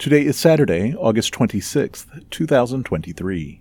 Today is Saturday, August 26th, 2023.